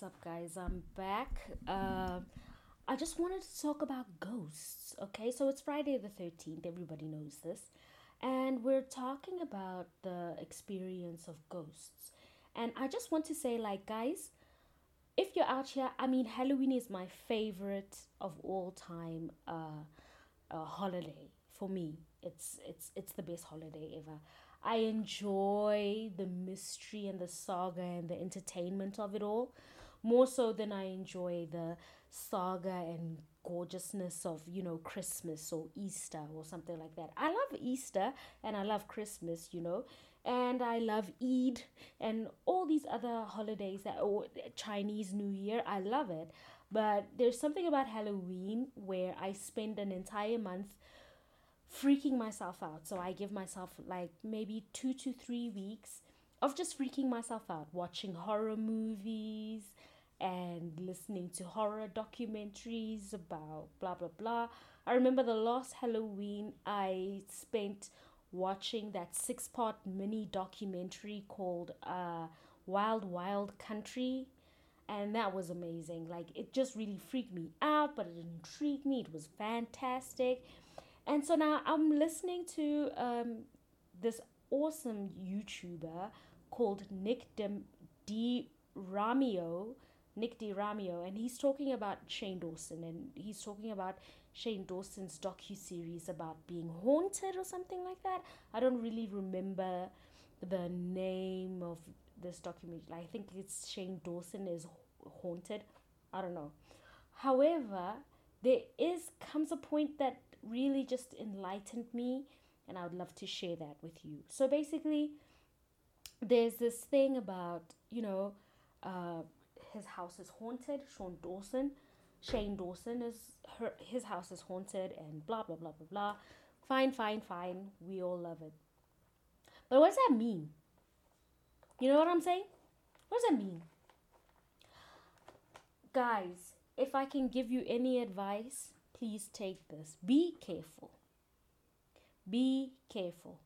what's up, guys? I'm back. Uh, I just wanted to talk about ghosts, okay? So it's Friday the 13th, everybody knows this. And we're talking about the experience of ghosts. And I just want to say, like, guys, if you're out here, I mean, Halloween is my favorite of all time uh, uh, holiday for me. It's it's it's the best holiday ever. I enjoy the mystery and the saga and the entertainment of it all more so than I enjoy the saga and gorgeousness of, you know, Christmas or Easter or something like that. I love Easter and I love Christmas, you know, and I love Eid and all these other holidays that or Chinese New Year. I love it. But there's something about Halloween where I spend an entire month freaking myself out. So I give myself like maybe two to three weeks of just freaking myself out, watching horror movies and listening to horror documentaries about blah blah blah. I remember the last Halloween I spent watching that six part mini documentary called uh, Wild Wild Country. And that was amazing. Like, it just really freaked me out, but it intrigued me. It was fantastic and so now I'm listening to um, this awesome YouTuber called Nick De, De Ramio, Nick DiRamio, and he's talking about Shane Dawson, and he's talking about Shane Dawson's docu series about being haunted or something like that. I don't really remember the name of this documentary. I think it's Shane Dawson is haunted. I don't know. However, there is comes a point that really just enlightened me and I would love to share that with you. So basically, there's this thing about, you know, uh, his house is haunted, Sean Dawson. Shane Dawson is her his house is haunted and blah blah blah blah blah. Fine, fine, fine. We all love it. But what does that mean? You know what I'm saying? What does that mean? Guys, if I can give you any advice, please take this. Be careful. Be careful.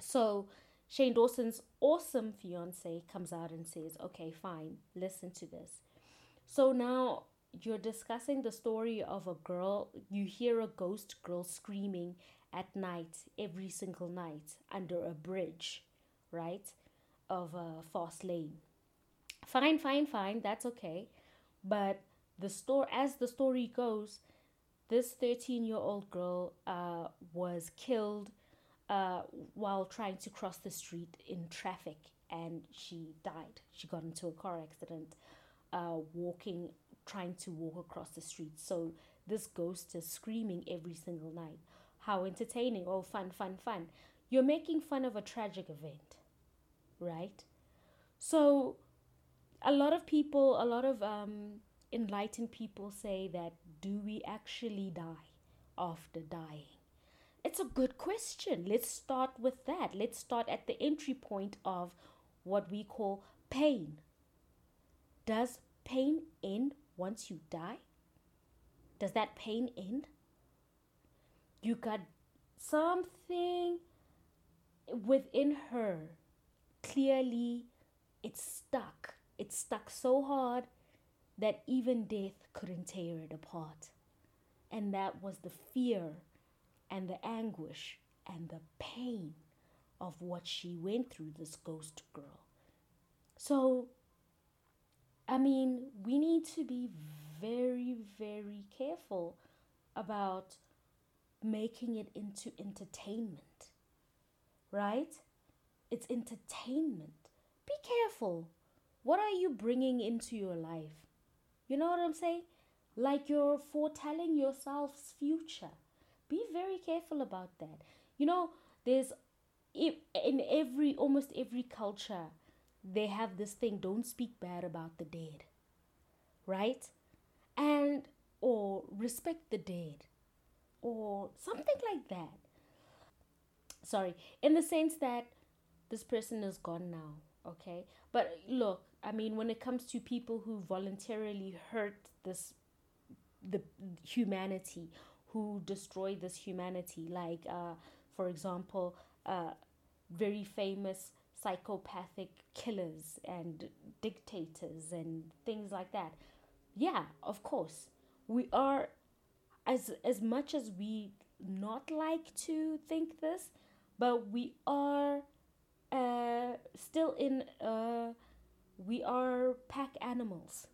So, Shane Dawson's awesome fiance comes out and says, Okay, fine, listen to this. So now you're discussing the story of a girl, you hear a ghost girl screaming at night, every single night, under a bridge, right? Of a fast lane. Fine, fine, fine, that's okay. But the story, as the story goes, this 13 year old girl uh, was killed uh, while trying to cross the street in traffic and she died. She got into a car accident uh, walking, trying to walk across the street. So this ghost is screaming every single night. How entertaining! Oh, fun, fun, fun. You're making fun of a tragic event, right? So a lot of people, a lot of um, enlightened people say that do we actually die after dying? It's a good question. Let's start with that. Let's start at the entry point of what we call pain. Does pain end once you die? Does that pain end? You got something within her. Clearly, it's stuck. It's stuck so hard that even death couldn't tear it apart. And that was the fear and the anguish and the pain of what she went through, this ghost girl. So, I mean, we need to be very, very careful about making it into entertainment, right? It's entertainment. Be careful. What are you bringing into your life? You know what I'm saying? Like you're foretelling yourself's future. Be very careful about that. You know, there's in every almost every culture they have this thing don't speak bad about the dead. Right? And or respect the dead or something like that. Sorry, in the sense that this person is gone now, okay? But look, I mean, when it comes to people who voluntarily hurt this, the humanity, who destroy this humanity, like, uh, for example, uh, very famous psychopathic killers and dictators and things like that. Yeah, of course. We are as as much as we not like to think this, but we are uh, still in uh, we are pack animals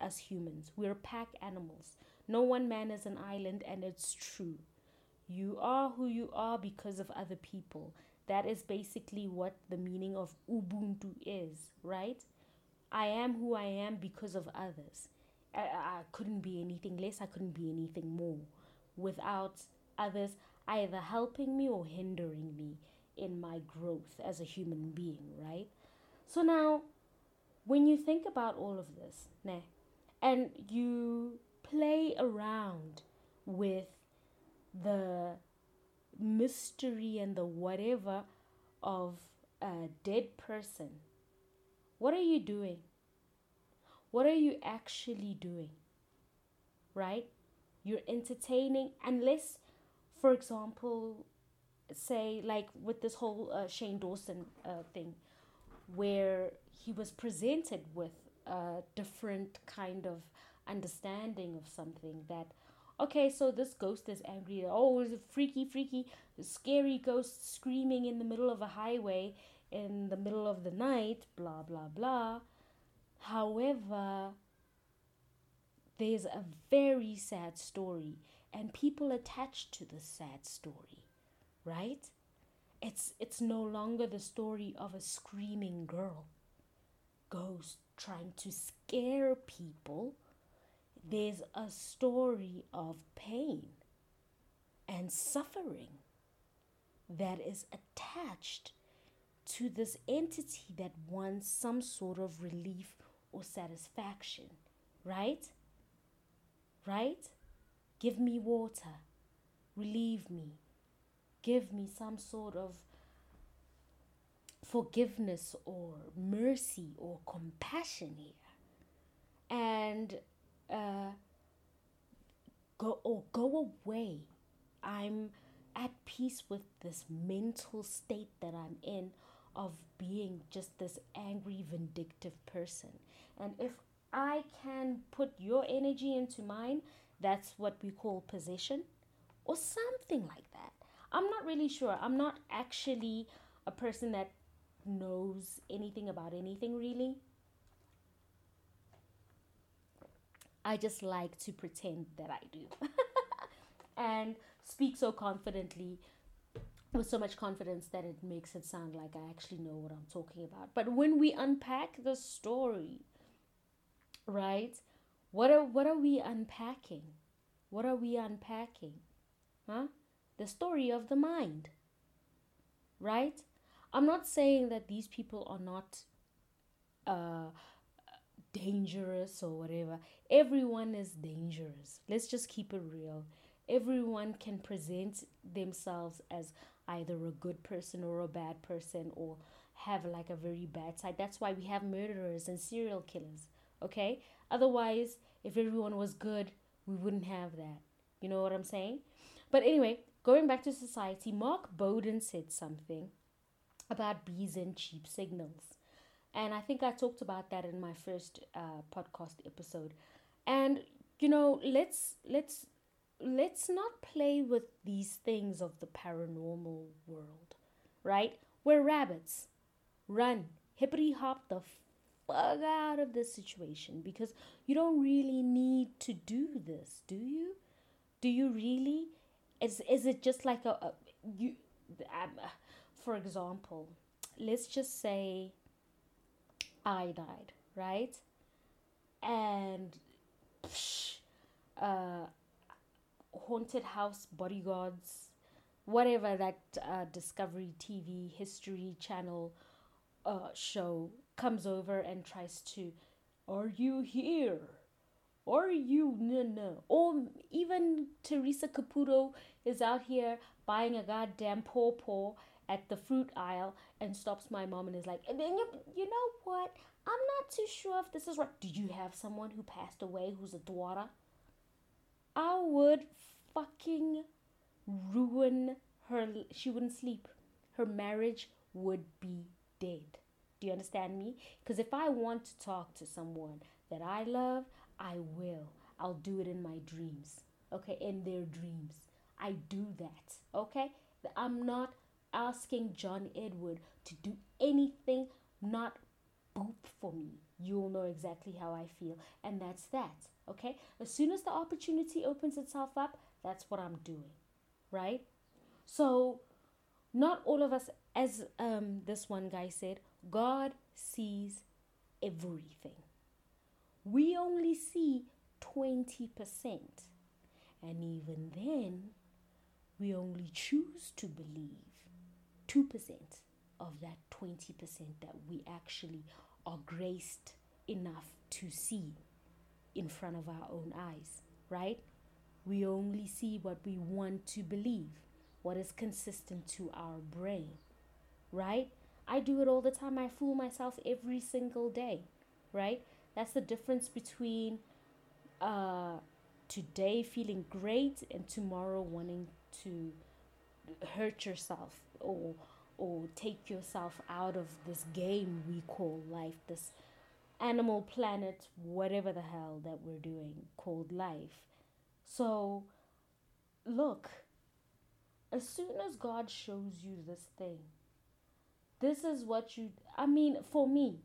as humans. We're pack animals. No one man is an island, and it's true. You are who you are because of other people. That is basically what the meaning of Ubuntu is, right? I am who I am because of others. I, I couldn't be anything less, I couldn't be anything more without others either helping me or hindering me in my growth as a human being, right? So now, when you think about all of this, nah, and you play around with the mystery and the whatever of a dead person, what are you doing? What are you actually doing? Right? You're entertaining, unless, for example, say, like with this whole uh, Shane Dawson uh, thing, where he was presented with a different kind of understanding of something that okay so this ghost is angry. Oh it's a freaky freaky scary ghost screaming in the middle of a highway in the middle of the night blah blah blah. However there's a very sad story and people attached to the sad story right? It's it's no longer the story of a screaming girl ghost trying to scare people there's a story of pain and suffering that is attached to this entity that wants some sort of relief or satisfaction, right? Right? Give me water, relieve me, give me some sort of forgiveness or mercy or compassion here. And uh, go or go away. I'm at peace with this mental state that I'm in of being just this angry, vindictive person. And if I can put your energy into mine, that's what we call possession or something like that. I'm not really sure. I'm not actually a person that knows anything about anything really. I just like to pretend that I do. and speak so confidently with so much confidence that it makes it sound like I actually know what I'm talking about. But when we unpack the story, right? What are what are we unpacking? What are we unpacking? Huh? The story of the mind. Right? I'm not saying that these people are not uh dangerous or whatever. Everyone is dangerous. Let's just keep it real. Everyone can present themselves as either a good person or a bad person or have like a very bad side. That's why we have murderers and serial killers. Okay? Otherwise, if everyone was good, we wouldn't have that. You know what I'm saying? But anyway, going back to society, Mark Bowden said something about bees and cheap signals. And I think I talked about that in my first uh, podcast episode. And you know, let's let's let's not play with these things of the paranormal world, right? We're rabbits. Run, hippity hop the fuck out of this situation because you don't really need to do this, do you? Do you really? Is is it just like a, a you? Um, for example, let's just say I died, right? And psh, uh, haunted house bodyguards, whatever that uh, Discovery TV History Channel uh, show comes over and tries to, are you here? Are you no no? Or even Teresa Caputo is out here buying a goddamn pawpaw at the fruit aisle and stops my mom and is like, and then you, you know what? I'm not too sure if this is right. Do you have someone who passed away who's a daughter? I would fucking ruin her. She wouldn't sleep. Her marriage would be dead. Do you understand me? Because if I want to talk to someone that I love, I will. I'll do it in my dreams. Okay, in their dreams. I do that. Okay? I'm not asking John Edward to do anything not boop for me. You'll know exactly how I feel. And that's that. Okay? As soon as the opportunity opens itself up, that's what I'm doing. Right? So, not all of us, as um, this one guy said, God sees everything. We only see 20%. And even then, we only choose to believe 2% of that 20% that we actually are graced enough to see in front of our own eyes, right? We only see what we want to believe, what is consistent to our brain, right? I do it all the time. I fool myself every single day, right? That's the difference between uh, today feeling great and tomorrow wanting to hurt yourself or or take yourself out of this game we call life, this animal planet, whatever the hell that we're doing called life. So, look, as soon as God shows you this thing, this is what you, I mean, for me,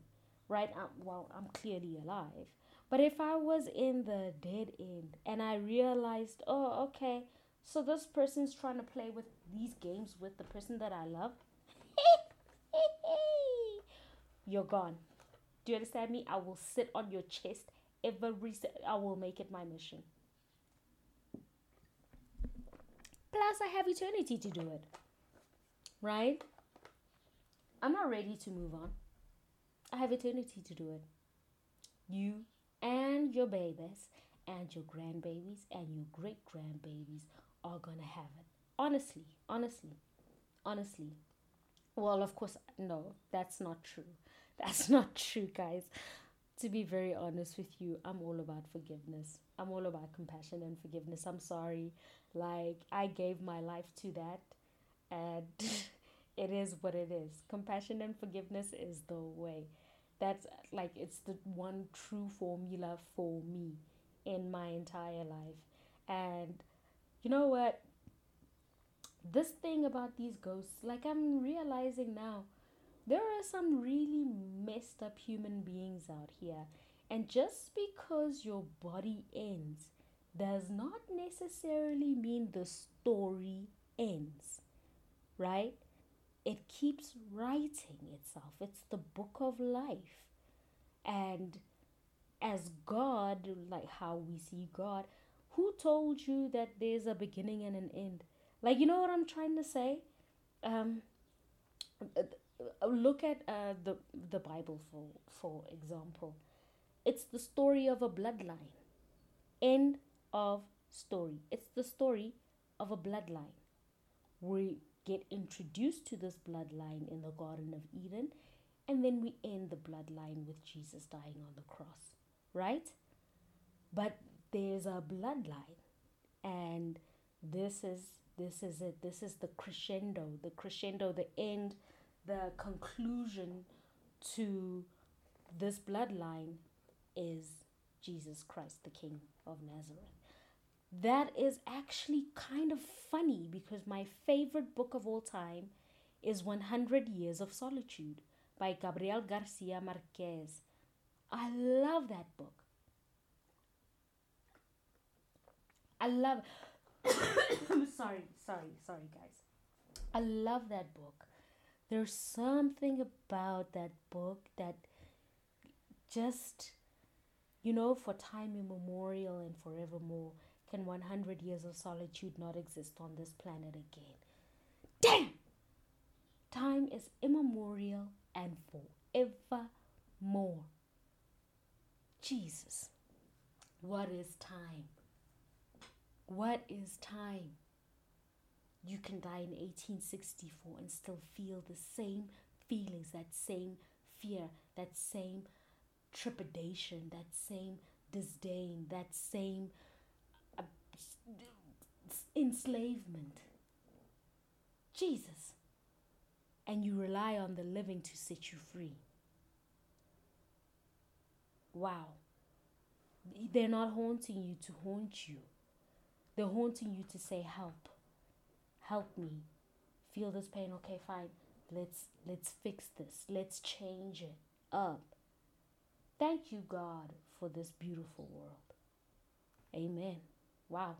right? I'm, well, I'm clearly alive. But if I was in the dead end and I realized, oh, okay, so this person's trying to play with these games with the person that I love, you're gone. Do you understand me? I will sit on your chest every I will make it my mission. Plus I have eternity to do it. Right? I'm not ready to move on. I have eternity to do it. You and your babies and your grandbabies and your great grandbabies are gonna have it. Honestly, honestly, honestly. Well, of course, no, that's not true. That's not true, guys. To be very honest with you, I'm all about forgiveness. I'm all about compassion and forgiveness. I'm sorry. Like, I gave my life to that, and it is what it is. Compassion and forgiveness is the way. That's like, it's the one true formula for me in my entire life. And you know what? this thing about these ghosts, like I'm realizing now, there are some really messed up human beings out here. And just because your body ends does not necessarily mean the story ends, right? It keeps writing itself. It's the book of life. And as God, like how we see God, who told you that there's a beginning and an end? Like, you know what I'm trying to say? Um, look at uh, the the Bible for for example. It's the story of a bloodline. End of story. It's the story of a bloodline. We get introduced to this bloodline in the Garden of Eden, and then we end the bloodline with Jesus dying on the cross, right? But there's a bloodline, and this is this is it. This is the crescendo. The crescendo the end the conclusion to this bloodline is jesus christ the king of nazareth. That is actually kind of funny because my favorite book of all time is 100 years of solitude by gabriel garcia marquez. I love that book i love sorry, sorry, sorry, guys. I love that book. There's something about that book that just, you know, for time immemorial and forevermore, can 100 years of solitude not exist on this planet again? Damn! Time is immemorial and forevermore. Jesus, what is time? What is time? You can die in 1864 and still feel the same feelings, that same fear, that same trepidation, that same disdain, that same uh, enslavement. Jesus. and you rely on the living to set you free. Wow. They're not haunting you to haunt you. They're haunting you to say help. Help me. Feel this pain. Okay, fine. Let's let's fix this. Let's change it up. Thank you God for this beautiful world. Amen. Wow.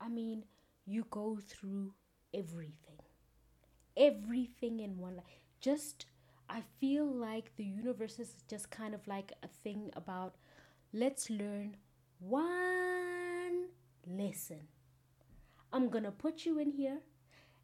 I mean, you go through everything. Everything in one life. Just I feel like the universe is just kind of like a thing about let's learn one lesson. I'm going to put you in here.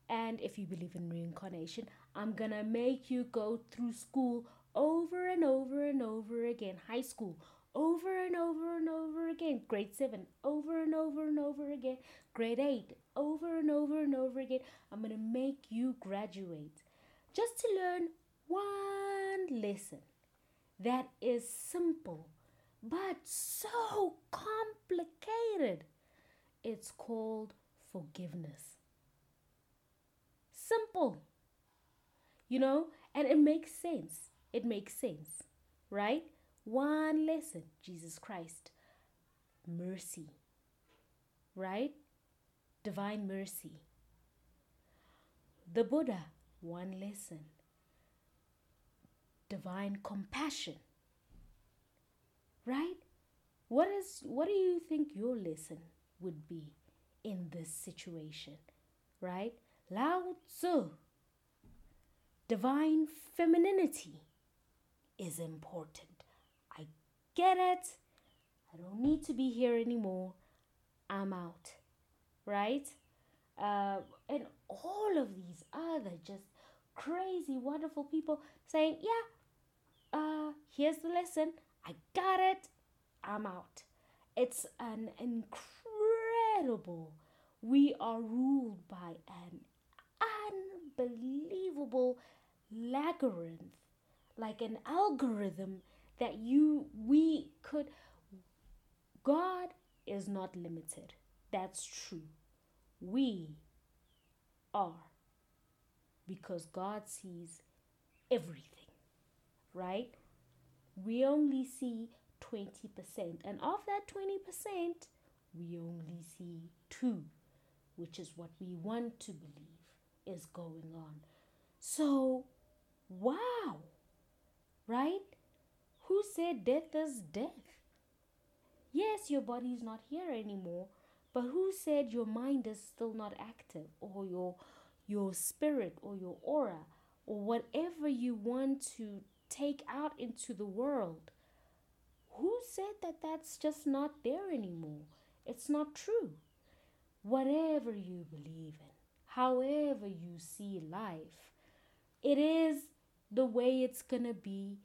And if you believe in reincarnation, I'm going to make you go through school over and over and over again. High school, over and over and over again. Grade 7, over and over and over again. Grade 8, over and over and over again. I'm going to make you graduate just to learn one lesson that is simple but so complicated. It's called forgiveness. Simple. You know, and it makes sense. It makes sense, right? One lesson Jesus Christ, mercy, right? Divine mercy. The Buddha, one lesson divine compassion. Right? What is what do you think your lesson would be in this situation? Right? Lao Tzu. Divine femininity is important. I get it. I don't need to be here anymore. I'm out. Right? Uh, and all of these other just crazy, wonderful people saying, Yeah, uh, here's the lesson. I got it. I'm out. It's an incredible. We are ruled by an unbelievable labyrinth, like an algorithm that you we could. God is not limited. That's true. We are because God sees everything right? We only see 20%. And of that 20%, we only see 2, which is what we want to believe is going on. So, wow, right? Who said death is death? Yes, your body is not here anymore, but who said your mind is still not active or your your spirit or your aura or whatever you want to take out into the world. Who said that that's just not there anymore? It's not true. Whatever you believe in, however you see life, it is the way it's gonna be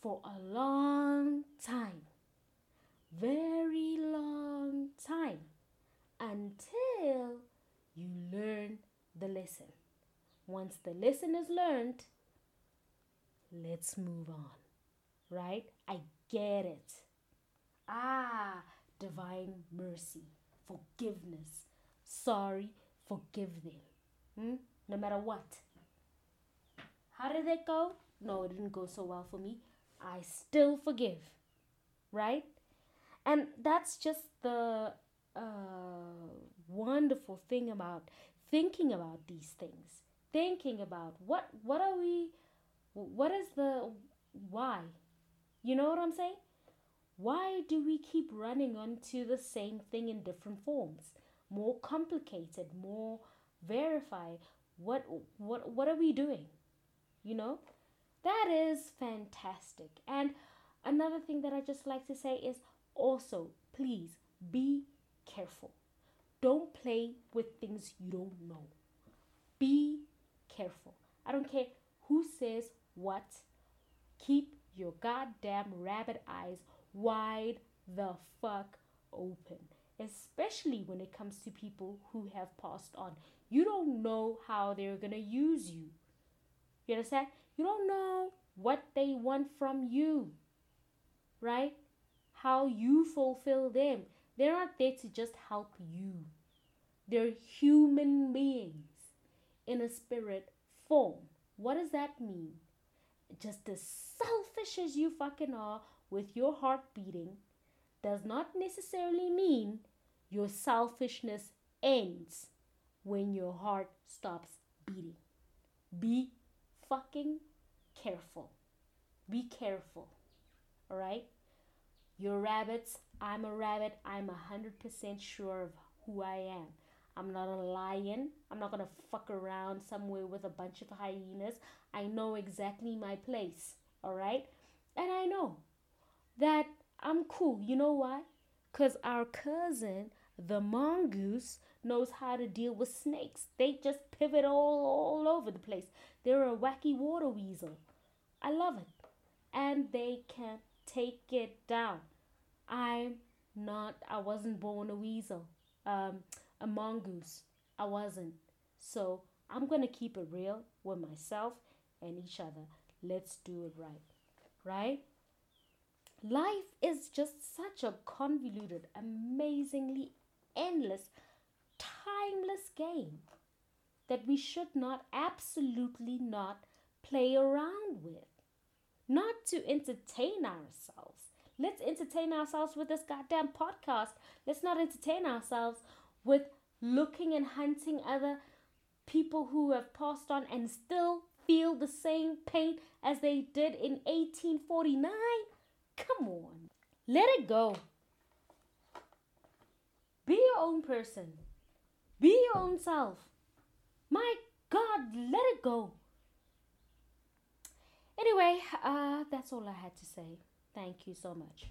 for a long time. Very long time until you learn the lesson. Once the lesson is learned, let's move on. Right? I get it. Ah, divine mercy, forgiveness. Sorry, forgive them. Hmm? No matter what. How did it go? No, it didn't go so well for me. I still forgive. Right? And that's just the uh, wonderful thing about thinking about these things. Thinking about what what are we what is the why? You know what I'm saying? Why do we keep running onto the same thing in different forms? More complicated, more verify. What what what are we doing? You know? That is fantastic. And another thing that I just like to say is also please be careful. Don't play with things you don't know. Be careful. I don't care who says what? Keep your goddamn rabbit eyes wide the fuck open, especially when it comes to people who have passed on. You don't know how they're gonna use you. You understand? You don't know what they want from you, right? How you fulfill them. They're not there to just help you, they're human beings in a spirit form. What does that mean? Just as selfish as you fucking are with your heart beating does not necessarily mean your selfishness ends when your heart stops beating. Be fucking careful. Be careful. All right? You're rabbits. I'm a rabbit. I'm a 100% sure of who I am. I'm not a lion. I'm not going to fuck around somewhere with a bunch of hyenas. I know exactly my place. All right? And I know that I'm cool. You know why? Because our cousin, the mongoose, knows how to deal with snakes. They just pivot all, all over the place. They're a wacky water weasel. I love it. And they can take it down. I'm not, I wasn't born a weasel, um, a mongoose. I wasn't. So I'm going to keep it real with myself and each other. Let's do it right. Right? Life is just such a convoluted, amazingly endless, timeless game that we should not, absolutely not, play around with. Not to entertain ourselves. Let's entertain ourselves with this goddamn podcast. Let's not entertain ourselves with looking and hunting other people who have passed on and still feel the same pain as they did in 1849. Come on. Let it go. Be your own person. Be your own self. My God, let it go. Anyway, uh, that's all I had to say. Thank you so much.